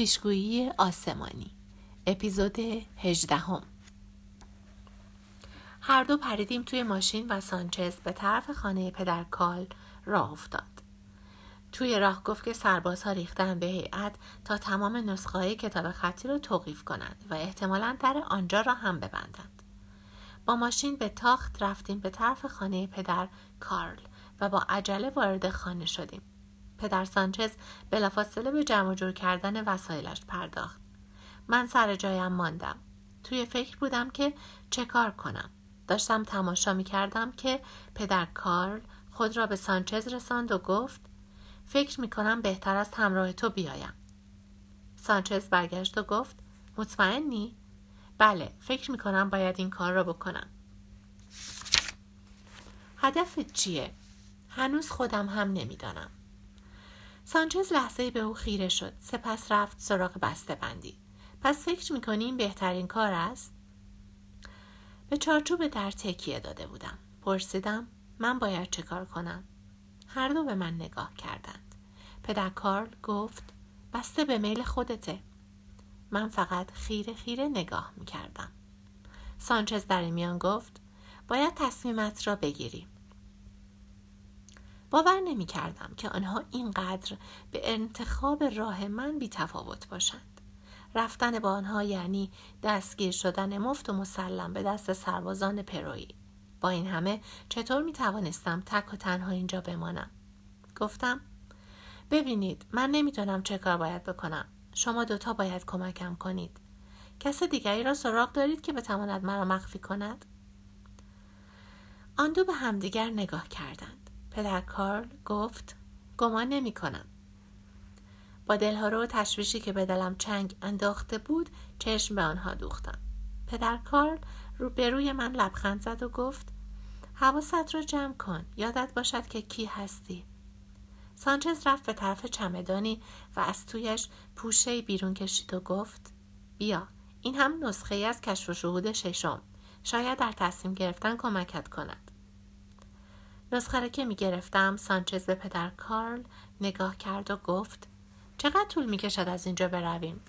پیشگویی آسمانی اپیزود 18 هم. هر دو پریدیم توی ماشین و سانچز به طرف خانه پدر کال راه افتاد. توی راه گفت که سربازها ریختن به هیئت تا تمام نسخه کتاب خطی رو توقیف کنند و احتمالا در آنجا را هم ببندند. با ماشین به تاخت رفتیم به طرف خانه پدر کارل و با عجله وارد خانه شدیم. پدر سانچز بلافاصله به جمع جور کردن وسایلش پرداخت. من سر جایم ماندم. توی فکر بودم که چه کار کنم. داشتم تماشا می کردم که پدر کارل خود را به سانچز رساند و گفت فکر می کنم بهتر است همراه تو بیایم. سانچز برگشت و گفت مطمئنی؟ بله فکر می کنم باید این کار را بکنم. هدف چیه؟ هنوز خودم هم نمی‌دانم. سانچز لحظه به او خیره شد. سپس رفت سراغ بسته بندی پس فکر می‌کنیم بهترین کار است؟ به چارچوب در تکیه داده بودم. پرسیدم من باید چه کار کنم؟ هر دو به من نگاه کردند. پدر کارل گفت بسته به میل خودته. من فقط خیره خیره نگاه می‌کردم. سانچز در میان گفت باید تصمیمت را بگیری. باور نمی کردم که آنها اینقدر به انتخاب راه من بی تفاوت باشند. رفتن با آنها یعنی دستگیر شدن مفت و مسلم به دست سربازان پرویی. با این همه چطور می توانستم تک و تنها اینجا بمانم؟ گفتم ببینید من نمی‌دانم چه کار باید بکنم. شما دوتا باید کمکم کنید. کس دیگری را سراغ دارید که بتواند مرا مخفی کند؟ آن دو به همدیگر نگاه کردند. پدر کارل گفت گمان نمی کنم. با دلهارو و تشویشی که به دلم چنگ انداخته بود چشم به آنها دوختم. پدر کارل رو به روی من لبخند زد و گفت حواست را جمع کن یادت باشد که کی هستی سانچز رفت به طرف چمدانی و از تویش پوشه بیرون کشید و گفت بیا این هم نسخه ای از کشف و شهود ششم شاید در تصمیم گرفتن کمکت کند نسخه که می گرفتم سانچز به پدر کارل نگاه کرد و گفت چقدر طول می کشد از اینجا برویم؟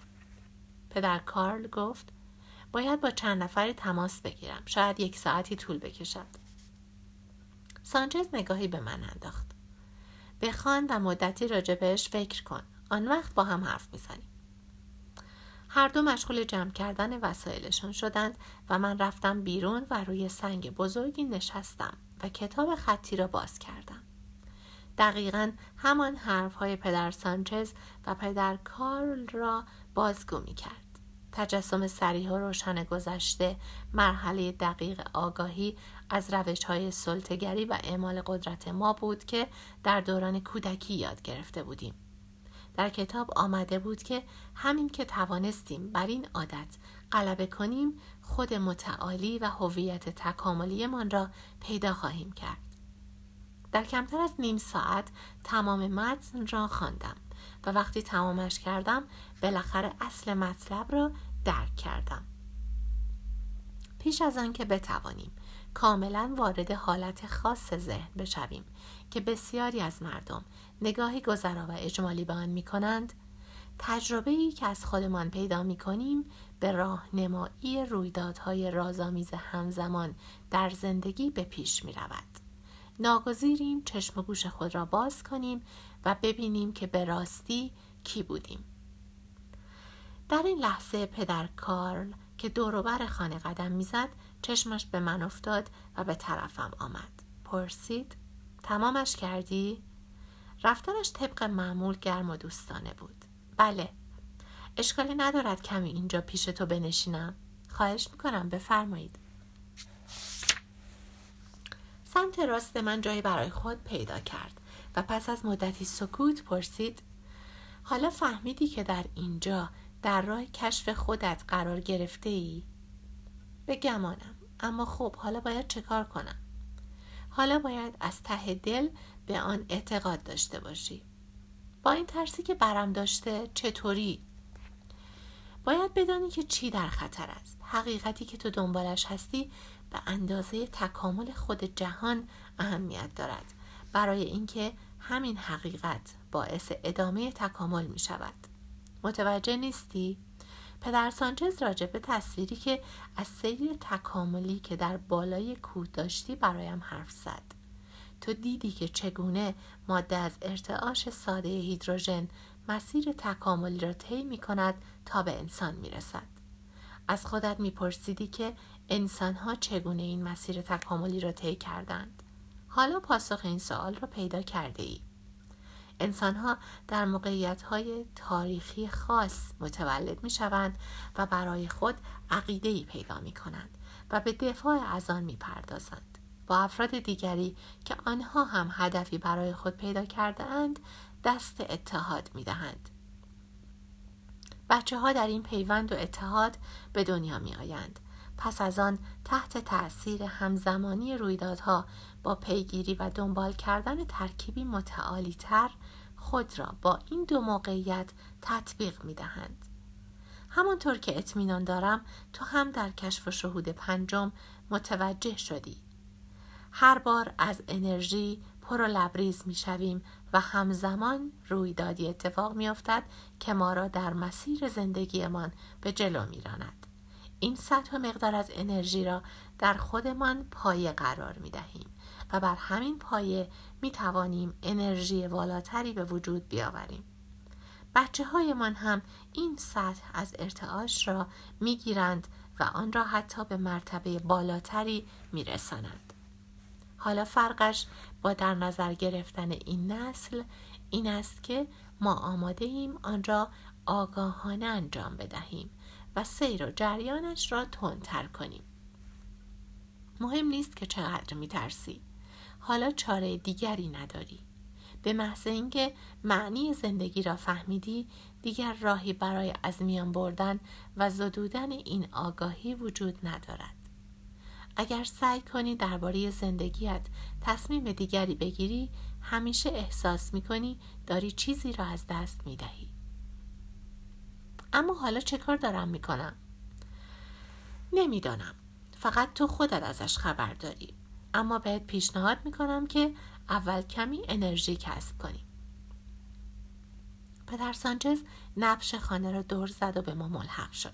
پدر کارل گفت باید با چند نفری تماس بگیرم شاید یک ساعتی طول بکشد. سانچز نگاهی به من انداخت. بخوان و مدتی راجبش فکر کن. آن وقت با هم حرف می‌زنیم. هر دو مشغول جمع کردن وسایلشان شدند و من رفتم بیرون و روی سنگ بزرگی نشستم. و کتاب خطی را باز کردم. دقیقا همان حرف های پدر سانچز و پدر کارل را بازگو می کرد. تجسم سریح و روشن گذشته مرحله دقیق آگاهی از روش های سلطگری و اعمال قدرت ما بود که در دوران کودکی یاد گرفته بودیم. در کتاب آمده بود که همین که توانستیم بر این عادت غلبه کنیم خود متعالی و هویت تکاملیمان را پیدا خواهیم کرد. در کمتر از نیم ساعت تمام متن را خواندم و وقتی تمامش کردم بالاخره اصل مطلب را درک کردم. پیش از آن که بتوانیم کاملا وارد حالت خاص ذهن بشویم که بسیاری از مردم نگاهی گذرا و اجمالی به آن می کنند تجربه ای که از خودمان پیدا می کنیم به راهنمایی رویدادهای رازآمیز همزمان در زندگی به پیش می رود. ناگزیریم چشم و گوش خود را باز کنیم و ببینیم که به راستی کی بودیم. در این لحظه پدر کارل که دوروبر خانه قدم می‌زد چشمش به من افتاد و به طرفم آمد. پرسید تمامش کردی؟ رفتارش طبق معمول گرم و دوستانه بود. بله اشکالی ندارد کمی اینجا پیش تو بنشینم خواهش می‌کنم بفرمایید سمت راست من جایی برای خود پیدا کرد و پس از مدتی سکوت پرسید حالا فهمیدی که در اینجا در راه کشف خودت قرار گرفته ای؟ به گمانم اما خب حالا باید چه کار کنم؟ حالا باید از ته دل به آن اعتقاد داشته باشی با این ترسی که برم داشته چطوری باید بدانی که چی در خطر است. حقیقتی که تو دنبالش هستی به اندازه تکامل خود جهان اهمیت دارد. برای اینکه همین حقیقت باعث ادامه تکامل می شود. متوجه نیستی؟ پدر سانچز راجع به تصویری که از سیر تکاملی که در بالای کوه داشتی برایم حرف زد. تو دیدی که چگونه ماده از ارتعاش ساده هیدروژن مسیر تکاملی را طی می کند تا به انسان می رسد. از خودت می پرسیدی که انسان ها چگونه این مسیر تکاملی را طی کردند. حالا پاسخ این سوال را پیدا کرده ای. انسان ها در موقعیت های تاریخی خاص متولد می شوند و برای خود عقیده ای پیدا می کنند و به دفاع از آن می پردازند. با افراد دیگری که آنها هم هدفی برای خود پیدا کرده اند دست اتحاد می دهند. بچه ها در این پیوند و اتحاد به دنیا می آیند. پس از آن تحت تأثیر همزمانی رویدادها با پیگیری و دنبال کردن ترکیبی متعالی تر خود را با این دو موقعیت تطبیق می دهند. همانطور که اطمینان دارم تو هم در کشف و شهود پنجم متوجه شدی. هر بار از انرژی پر و لبریز می شویم و همزمان رویدادی اتفاق می افتد که ما را در مسیر زندگیمان به جلو می راند. این سطح و مقدار از انرژی را در خودمان پایه قرار می دهیم و بر همین پایه می توانیم انرژی والاتری به وجود بیاوریم. بچه های من هم این سطح از ارتعاش را می گیرند و آن را حتی به مرتبه بالاتری می رسانند. حالا فرقش با در نظر گرفتن این نسل این است که ما آماده ایم آن را آگاهانه انجام بدهیم و سیر و جریانش را تندتر کنیم. مهم نیست که چقدر می ترسی. حالا چاره دیگری نداری. به محض اینکه معنی زندگی را فهمیدی دیگر راهی برای از میان بردن و زدودن این آگاهی وجود ندارد. اگر سعی کنی درباره زندگیت تصمیم دیگری بگیری همیشه احساس می‌کنی داری چیزی را از دست می‌دهی. اما حالا چه کار دارم می‌کنم؟ نمی‌دانم. فقط تو خودت ازش خبر داری. اما بهت پیشنهاد می‌کنم که اول کمی انرژی کسب کنی. پدر سانچز نبش خانه را دور زد و به ما ملحق شد.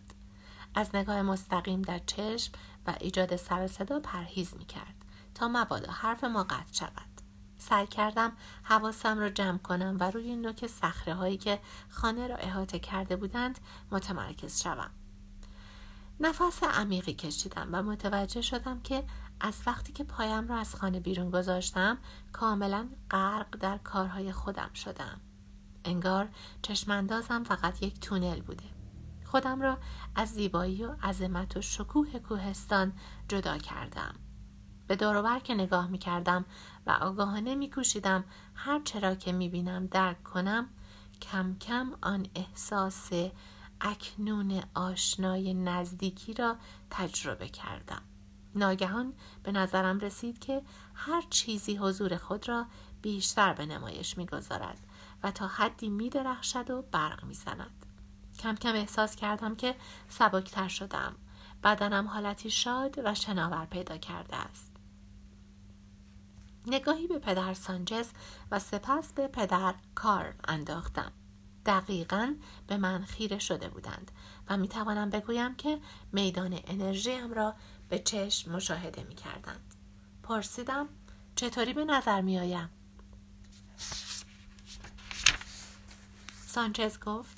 از نگاه مستقیم در چشم و ایجاد سر صدا پرهیز می کرد تا مبادا حرف ما قطع شود. سعی کردم حواسم را جمع کنم و روی نوک سخره هایی که خانه را احاطه کرده بودند متمرکز شوم. نفس عمیقی کشیدم و متوجه شدم که از وقتی که پایم را از خانه بیرون گذاشتم کاملا غرق در کارهای خودم شدم. انگار چشماندازم فقط یک تونل بوده. خودم را از زیبایی و عظمت و شکوه کوهستان جدا کردم. به دوروبر که نگاه می کردم و آگاهانه می کوشیدم هر چرا که می بینم درک کنم کم کم آن احساس اکنون آشنای نزدیکی را تجربه کردم. ناگهان به نظرم رسید که هر چیزی حضور خود را بیشتر به نمایش می‌گذارد و تا حدی می درخشد و برق می‌زند. کم کم احساس کردم که سبکتر شدم بدنم حالتی شاد و شناور پیدا کرده است نگاهی به پدر سانجز و سپس به پدر کار انداختم دقیقا به من خیره شده بودند و می توانم بگویم که میدان انرژیم را به چشم مشاهده می کردند. پرسیدم چطوری به نظر می آیم؟ سانچز گفت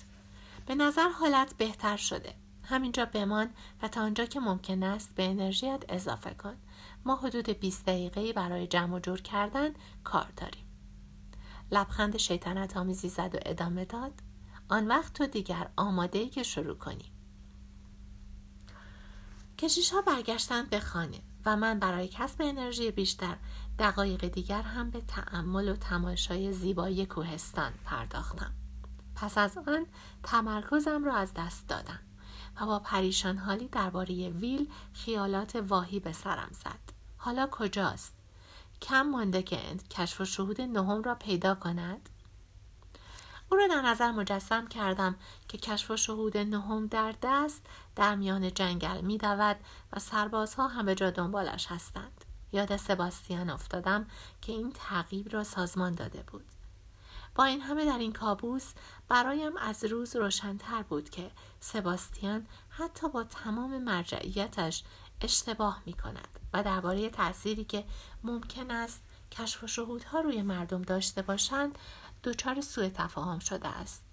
به نظر حالت بهتر شده. همینجا بمان و تا آنجا که ممکن است به انرژیت اضافه کن. ما حدود 20 دقیقه برای جمع و جور کردن کار داریم. لبخند شیطنت آمیزی زد و ادامه داد. آن وقت تو دیگر آماده ای که شروع کنی. کشیش ها برگشتند به خانه و من برای کسب انرژی بیشتر دقایق دیگر هم به تعمل و تماشای زیبایی کوهستان پرداختم. پس از آن تمرکزم را از دست دادم و با پریشان حالی درباره ویل خیالات واهی به سرم زد. حالا کجاست؟ کم مانده که کشف و شهود نهم را پیدا کند؟ او را در نظر مجسم کردم که کشف و شهود نهم در دست در میان جنگل می و سربازها هم به جا دنبالش هستند. یاد سباستیان افتادم که این تعقیب را سازمان داده بود. با این همه در این کابوس برایم از روز روشنتر بود که سباستیان حتی با تمام مرجعیتش اشتباه می کند و درباره تأثیری که ممکن است کشف و شهودها روی مردم داشته باشند دچار سوء تفاهم شده است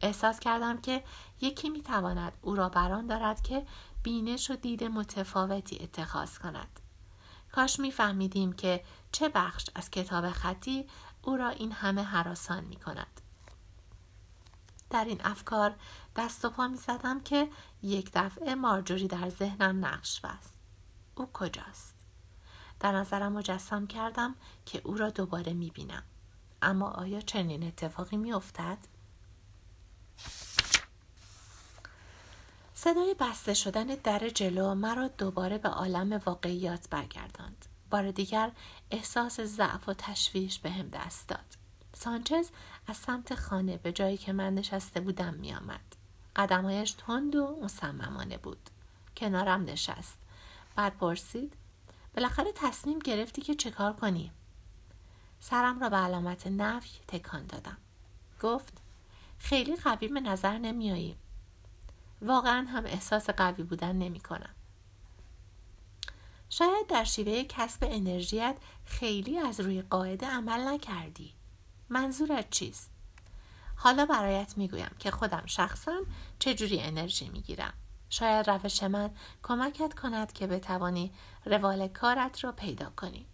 احساس کردم که یکی می تواند او را بران دارد که بینش و دید متفاوتی اتخاذ کند کاش میفهمیدیم که چه بخش از کتاب خطی او را این همه حراسان می کند. در این افکار دست و پا می زدم که یک دفعه مارجوری در ذهنم نقش بست. او کجاست؟ در نظرم مجسم کردم که او را دوباره می بینم. اما آیا چنین اتفاقی می افتد؟ صدای بسته شدن در جلو مرا دوباره به عالم واقعیات برگرداند. بار دیگر احساس ضعف و تشویش به هم دست داد. سانچز از سمت خانه به جایی که من نشسته بودم می آمد. قدمهایش تند و مصممانه بود. کنارم نشست. بعد پرسید بالاخره تصمیم گرفتی که چه کار کنی؟ سرم را به علامت نفی تکان دادم. گفت خیلی قوی به نظر نمیایی. واقعا هم احساس قوی بودن نمی کنم. شاید در شیوه کسب انرژیت خیلی از روی قاعده عمل نکردی. منظورت چیست؟ حالا برایت می‌گویم که خودم شخصا چجوری انرژی می‌گیرم. شاید روش من کمکت کند که بتوانی روال کارت را پیدا کنی.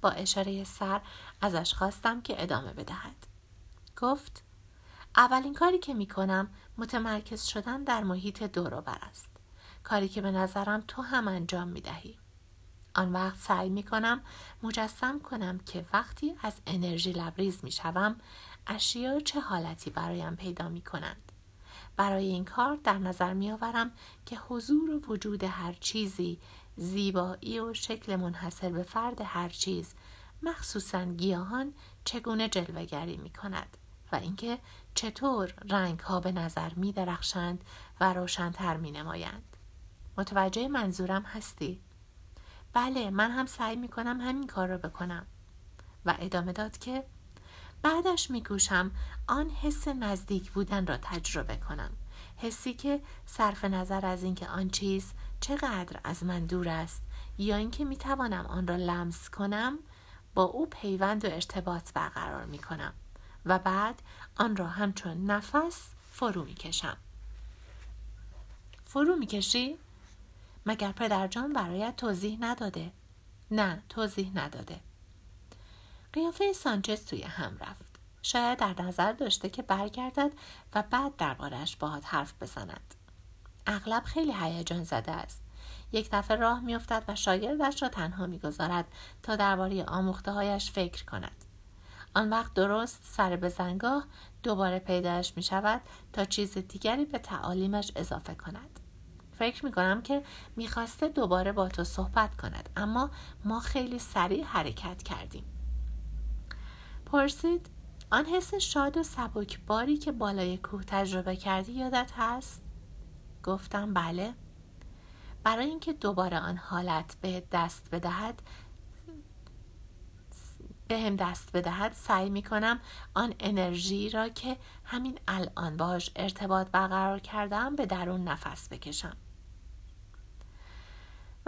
با اشاره سر ازش خواستم که ادامه بدهد. گفت اولین کاری که می کنم متمرکز شدن در محیط دوروبر است. کاری که به نظرم تو هم انجام می دهی. آن وقت سعی می کنم مجسم کنم که وقتی از انرژی لبریز می شوم اشیا چه حالتی برایم پیدا می کنند. برای این کار در نظر می آورم که حضور و وجود هر چیزی زیبایی و شکل منحصر به فرد هر چیز مخصوصا گیاهان چگونه جلوگری می کند و اینکه چطور رنگ ها به نظر می درخشند و روشنتر می نمایند. متوجه منظورم هستی؟ بله من هم سعی می کنم همین کار را بکنم و ادامه داد که بعدش می گوشم آن حس نزدیک بودن را تجربه کنم حسی که صرف نظر از اینکه آن چیز چقدر از من دور است یا اینکه می توانم آن را لمس کنم با او پیوند و ارتباط برقرار می کنم و بعد آن را همچون نفس فرو می کشم. فرو می کشی؟ مگر پدرجان برایت توضیح نداده؟ نه توضیح نداده. قیافه سانچز توی هم رفت. شاید در نظر داشته که برگردد و بعد دربارهش باهات حرف بزند. اغلب خیلی هیجان زده است. یک دفعه راه میافتد و شاگردش را تنها می‌گذارد تا درباره آموخته هایش فکر کند. آن وقت درست سر به زنگاه دوباره پیدایش می شود تا چیز دیگری به تعالیمش اضافه کند. فکر می کنم که می‌خواسته دوباره با تو صحبت کند اما ما خیلی سریع حرکت کردیم. پرسید آن حس شاد و باری که بالای کوه تجربه کردی یادت هست؟ گفتم بله. برای اینکه دوباره آن حالت به دست بدهد به هم دست بدهد سعی می کنم آن انرژی را که همین الان باش ارتباط برقرار کردم به درون نفس بکشم.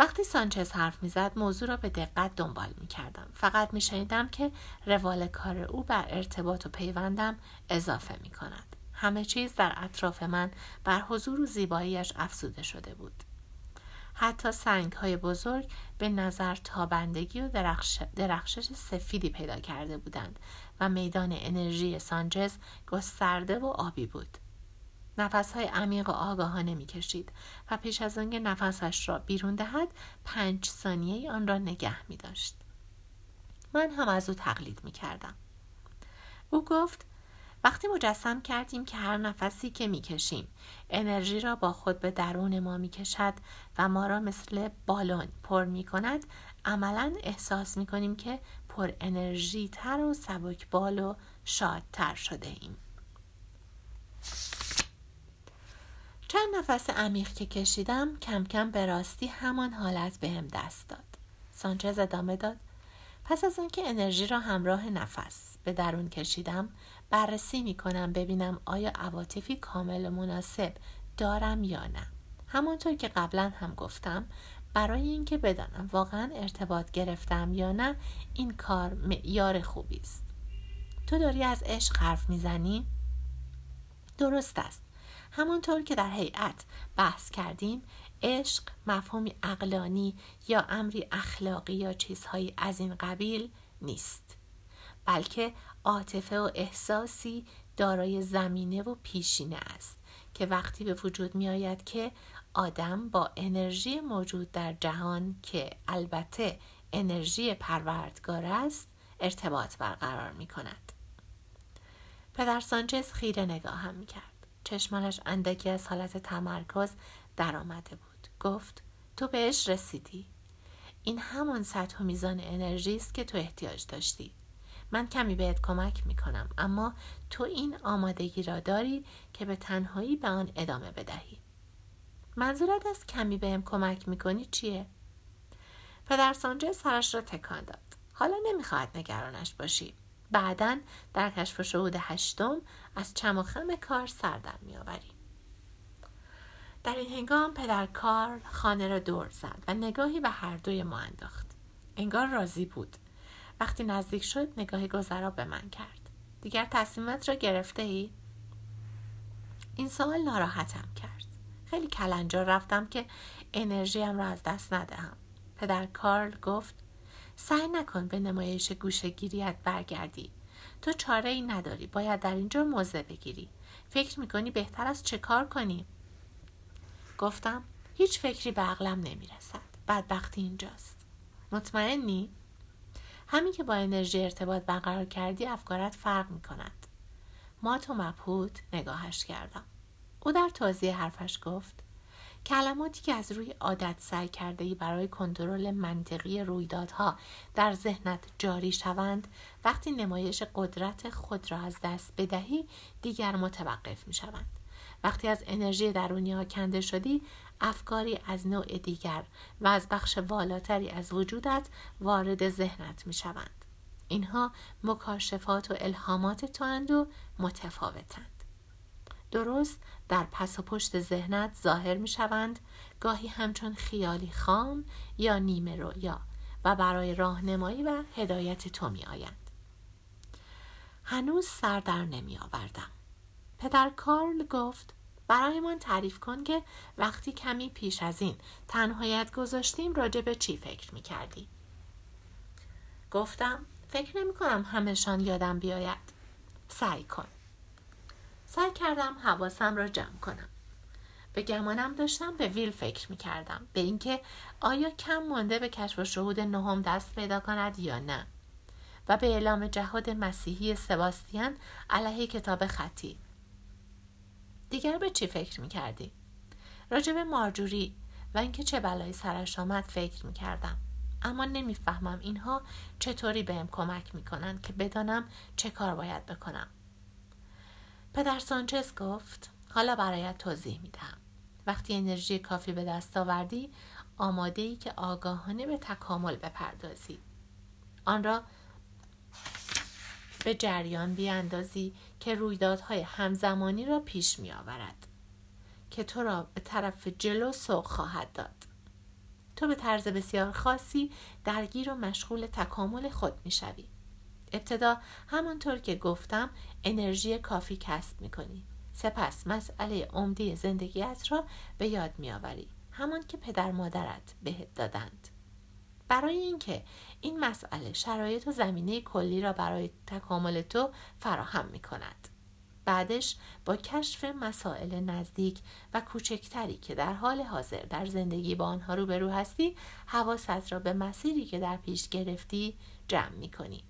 وقتی سانچز حرف می‌زد موضوع را به دقت دنبال می کردم. فقط می شنیدم که روال کار او بر ارتباط و پیوندم اضافه می کند. همه چیز در اطراف من بر حضور و زیباییش افزوده شده بود. حتی سنگ های بزرگ به نظر تابندگی و درخش... درخشش سفیدی پیدا کرده بودند و میدان انرژی سانجز گسترده و آبی بود. نفس های عمیق و آگاهانه می کشید و پیش از آنکه نفسش را بیرون دهد پنج ثانیه آن را نگه می داشت. من هم از او تقلید می کردم. او گفت وقتی مجسم کردیم که هر نفسی که می‌کشیم انرژی را با خود به درون ما می‌کشد و ما را مثل بالون پر می‌کند عملا احساس می‌کنیم که پر انرژی تر و سبک بال و شادتر شده ایم. چند نفس عمیق که کشیدم کم کم به راستی همان حالت به هم دست داد. سانچز ادامه داد. پس از آنکه انرژی را همراه نفس به درون کشیدم بررسی می کنم ببینم آیا عواطفی کامل و مناسب دارم یا نه. همانطور که قبلا هم گفتم برای اینکه بدانم واقعا ارتباط گرفتم یا نه این کار معیار خوبی است. تو داری از عشق حرف می‌زنی؟ درست است. همانطور که در هیئت بحث کردیم عشق مفهومی اقلانی یا امری اخلاقی یا چیزهایی از این قبیل نیست بلکه عاطفه و احساسی دارای زمینه و پیشینه است که وقتی به وجود می آید که آدم با انرژی موجود در جهان که البته انرژی پروردگار است ارتباط برقرار می کند. پدر سانچز خیره نگاه هم می کرد. چشمانش اندکی از حالت تمرکز در آمده بود. گفت تو بهش رسیدی. این همان سطح و میزان انرژی است که تو احتیاج داشتی. من کمی بهت کمک می کنم اما تو این آمادگی را داری که به تنهایی به آن ادامه بدهی. منظورت از کمی بهم کمک می‌کنی چیه؟ پدر سانجه سرش را تکان داد. حالا نمی‌خواهد نگرانش باشی. بعدا در کشف شهود هشتم از چم و خم کار سر در میآوریم. در این هنگام پدر کار خانه را دور زد و نگاهی به هر دوی ما انداخت. انگار راضی بود. وقتی نزدیک شد نگاهی گذرا به من کرد. دیگر تصمیمت را گرفته ای؟ این سوال ناراحتم کرد. خیلی کلنجار رفتم که انرژیم را از دست ندهم. پدر کارل گفت سعی نکن به نمایش گوشگیریت برگردی. تو چاره ای نداری. باید در اینجا موضع بگیری. فکر می‌کنی بهتر از چه کار کنی؟ گفتم هیچ فکری به عقلم نمی‌رسد. بدبختی اینجاست. مطمئنی؟ همین که با انرژی ارتباط برقرار کردی افکارت فرق می کند. ما تو مبهوت نگاهش کردم. او در توضیح حرفش گفت کلماتی که از روی عادت سعی کرده ای برای کنترل منطقی رویدادها در ذهنت جاری شوند وقتی نمایش قدرت خود را از دست بدهی دیگر متوقف می شوند. وقتی از انرژی درونی ها کنده شدی افکاری از نوع دیگر و از بخش والاتری از وجودت وارد ذهنت می شوند. اینها مکاشفات و الهامات تو و متفاوتند. درست در پس و پشت ذهنت ظاهر می شوند گاهی همچون خیالی خام یا نیمه رویا و برای راهنمایی و هدایت تو می آیند. هنوز سر در نمی آوردم. پدر کارل گفت برایمان تعریف کن که وقتی کمی پیش از این تنهایت گذاشتیم راجع به چی فکر می کردی؟ گفتم فکر نمی کنم همشان یادم بیاید. سعی کن. سعی کردم حواسم را جمع کنم. به گمانم داشتم به ویل فکر می کردم. به اینکه آیا کم مانده به کشف و شهود نهم دست پیدا کند یا نه. و به اعلام جهاد مسیحی سباستیان علیه کتاب خطی دیگر به چی فکر می کردی؟ راجب مارجوری و اینکه چه بلایی سرش آمد فکر می کردم. اما نمی‌فهمم اینها چطوری بهم کمک می‌کنن که بدانم چه کار باید بکنم. پدر سانچز گفت حالا برایت توضیح می‌دهم. وقتی انرژی کافی به دست آوردی آماده ای که آگاهانه به تکامل بپردازی. آن را به جریان بیاندازی که رویدادهای همزمانی را پیش می آورد که تو را به طرف جلو سوق خواهد داد تو به طرز بسیار خاصی درگیر و مشغول تکامل خود می شوی. ابتدا همانطور که گفتم انرژی کافی کسب می کنی. سپس مسئله عمدی زندگیت را به یاد می آوری. همان که پدر مادرت بهت دادند. برای اینکه این مسئله شرایط و زمینه کلی را برای تکامل تو فراهم می کند. بعدش با کشف مسائل نزدیک و کوچکتری که در حال حاضر در زندگی با آنها روبرو هستی حواست را به مسیری که در پیش گرفتی جمع می کنی.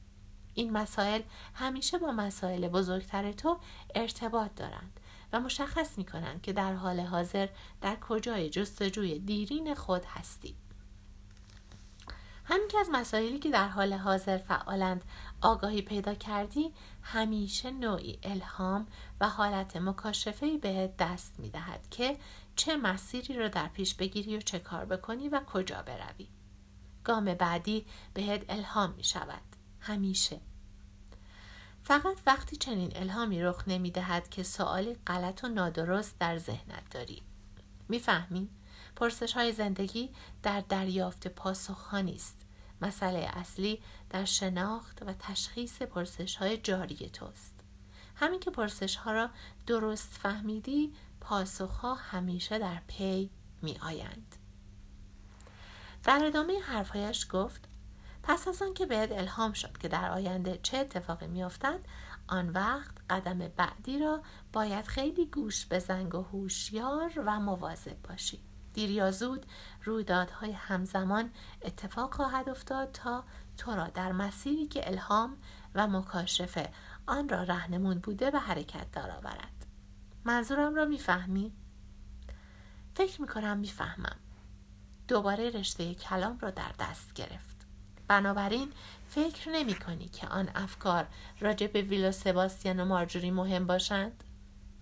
این مسائل همیشه با مسائل بزرگتر تو ارتباط دارند و مشخص می کنند که در حال حاضر در کجای جستجوی دیرین خود هستی. همین که از مسائلی که در حال حاضر فعالند آگاهی پیدا کردی همیشه نوعی الهام و حالت مکاشفه بهت دست می دهد که چه مسیری رو در پیش بگیری و چه کار بکنی و کجا بروی. گام بعدی بهت الهام می شود همیشه. فقط وقتی چنین الهامی رخ نمی دهد که سوالی غلط و نادرست در ذهنت داری. می‌فهمی؟ پرسش های زندگی در دریافت پاسخ ها نیست. مسئله اصلی در شناخت و تشخیص پرسش های جاری توست. همین که پرسش ها را درست فهمیدی پاسخ ها همیشه در پی می آیند در ادامه حرفهایش گفت پس از آن که بهت الهام شد که در آینده چه اتفاقی میافتد آن وقت قدم بعدی را باید خیلی گوش به زنگ و هوشیار و مواظب باشی. دیر یا زود رویدادهای همزمان اتفاق خواهد افتاد تا تو را در مسیری که الهام و مکاشفه آن را رهنمون بوده به حرکت درآورد منظورم را می‌فهمی؟ فکر می‌کنم می‌فهمم. دوباره رشته کلام را در دست گرفت. بنابراین فکر نمی کنی که آن افکار راجع به ویلا سباستیان و مارجوری مهم باشند؟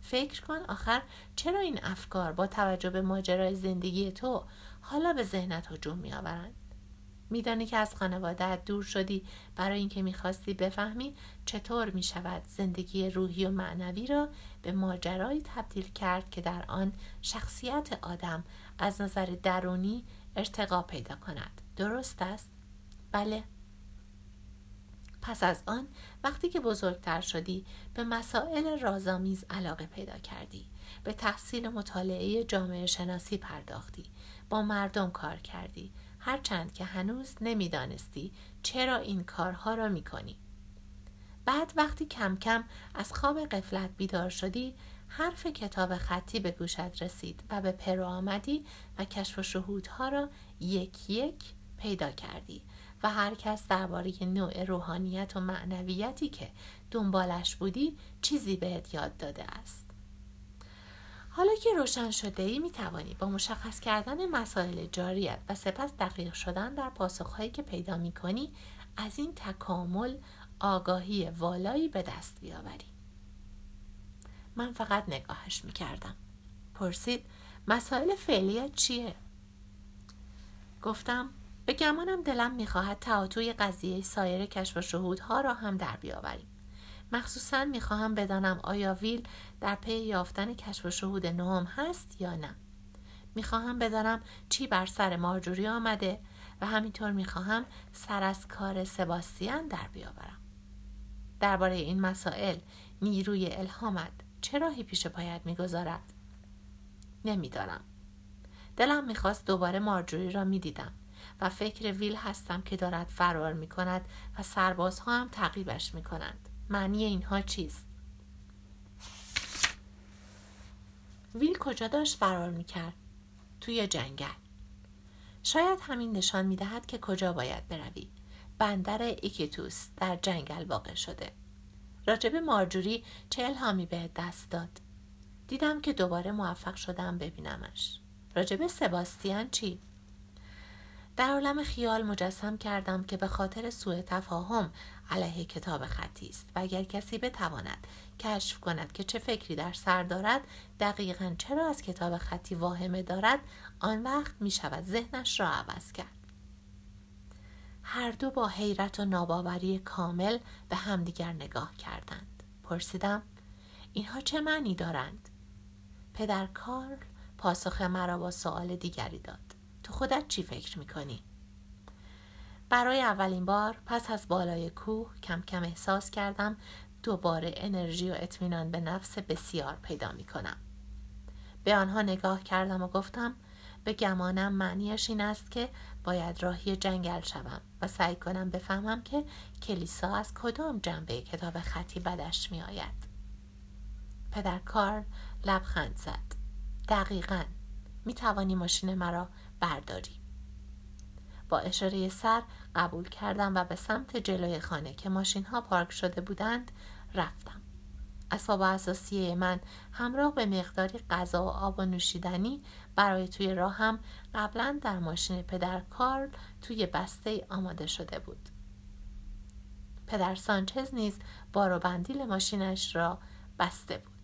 فکر کن آخر چرا این افکار با توجه به ماجرای زندگی تو حالا به ذهنت هجوم می آورند؟ میدانی که از خانوادت دور شدی برای اینکه می‌خواستی بفهمی چطور می شود زندگی روحی و معنوی را به ماجرایی تبدیل کرد که در آن شخصیت آدم از نظر درونی ارتقا پیدا کند درست است بله. پس از آن وقتی که بزرگتر شدی به مسائل رازآمیز علاقه پیدا کردی. به تحصیل مطالعه جامعه شناسی پرداختی. با مردم کار کردی. هرچند که هنوز نمی‌دانستی چرا این کارها را می‌کنی. بعد وقتی کم کم از خواب قفلت بیدار شدی حرف کتاب خطی به گوشت رسید و به پرو آمدی و کشف و شهودها را یک یک پیدا کردی. و هر کس درباره نوع روحانیت و معنویتی که دنبالش بودی چیزی بهت یاد داده است. حالا که روشن شده ای می توانی با مشخص کردن مسائل جاریت و سپس دقیق شدن در پاسخهایی که پیدا می کنی از این تکامل آگاهی والایی به دست بیاوری. من فقط نگاهش می کردم پرسید مسائل فعلیت چیه؟ گفتم به گمانم دلم می‌خواهد تعاطوی قضیه سایر کشف و شهودها را هم در بیاوریم. مخصوصا می‌خواهم بدانم آیا ویل در پی یافتن کشف و شهود نهم هست یا نه. می‌خواهم بدانم چی بر سر مارجوری آمده و همینطور می‌خواهم سر از کار سباستیان در بیاورم. درباره این مسائل نیروی الهامت چه راهی پیش پایت می‌گذارد؟ نمی‌دانم. دلم می‌خواست دوباره مارجوری را می‌دیدم. و فکر ویل هستم که دارد فرار می کند و سربازها هم تعقیبش می کنند. معنی اینها چیست؟ ویل کجا داشت فرار می کرد؟ توی جنگل. شاید همین نشان می دهد که کجا باید بروی. بندر ایکیتوس در جنگل واقع شده. راجب مارجوری چه الهامی به دست داد؟ دیدم که دوباره موفق شدم ببینمش. راجب سباستیان چی؟ در عالم خیال مجسم کردم که به خاطر سوء تفاهم علیه کتاب خطی است و اگر کسی بتواند کشف کند که چه فکری در سر دارد دقیقا چرا از کتاب خطی واهمه دارد آن وقت می شود ذهنش را عوض کرد. هر دو با حیرت و ناباوری کامل به همدیگر نگاه کردند. پرسیدم اینها چه معنی دارند؟ پدر کارل پاسخ مرا با سوال دیگری داد. تو خودت چی فکر می‌کنی؟ برای اولین بار پس از بالای کوه کم کم احساس کردم دوباره انرژی و اطمینان به نفس بسیار پیدا می کنم. به آنها نگاه کردم و گفتم به گمانم معنیش این است که باید راهی جنگل شوم و سعی کنم بفهمم که کلیسا از کدام جنبه کتاب خطی بدش می آید. پدر کار لبخند زد. دقیقا می توانی ماشین مرا برداری. با اشاره سر قبول کردم و به سمت جلوی خانه که ماشین ها پارک شده بودند رفتم. اسباب اساسی من همراه به مقداری غذا و آب و نوشیدنی برای توی راهم قبلا در ماشین پدر کارل توی بسته آماده شده بود. پدر سانچز نیز بار و بندیل ماشینش را بسته بود.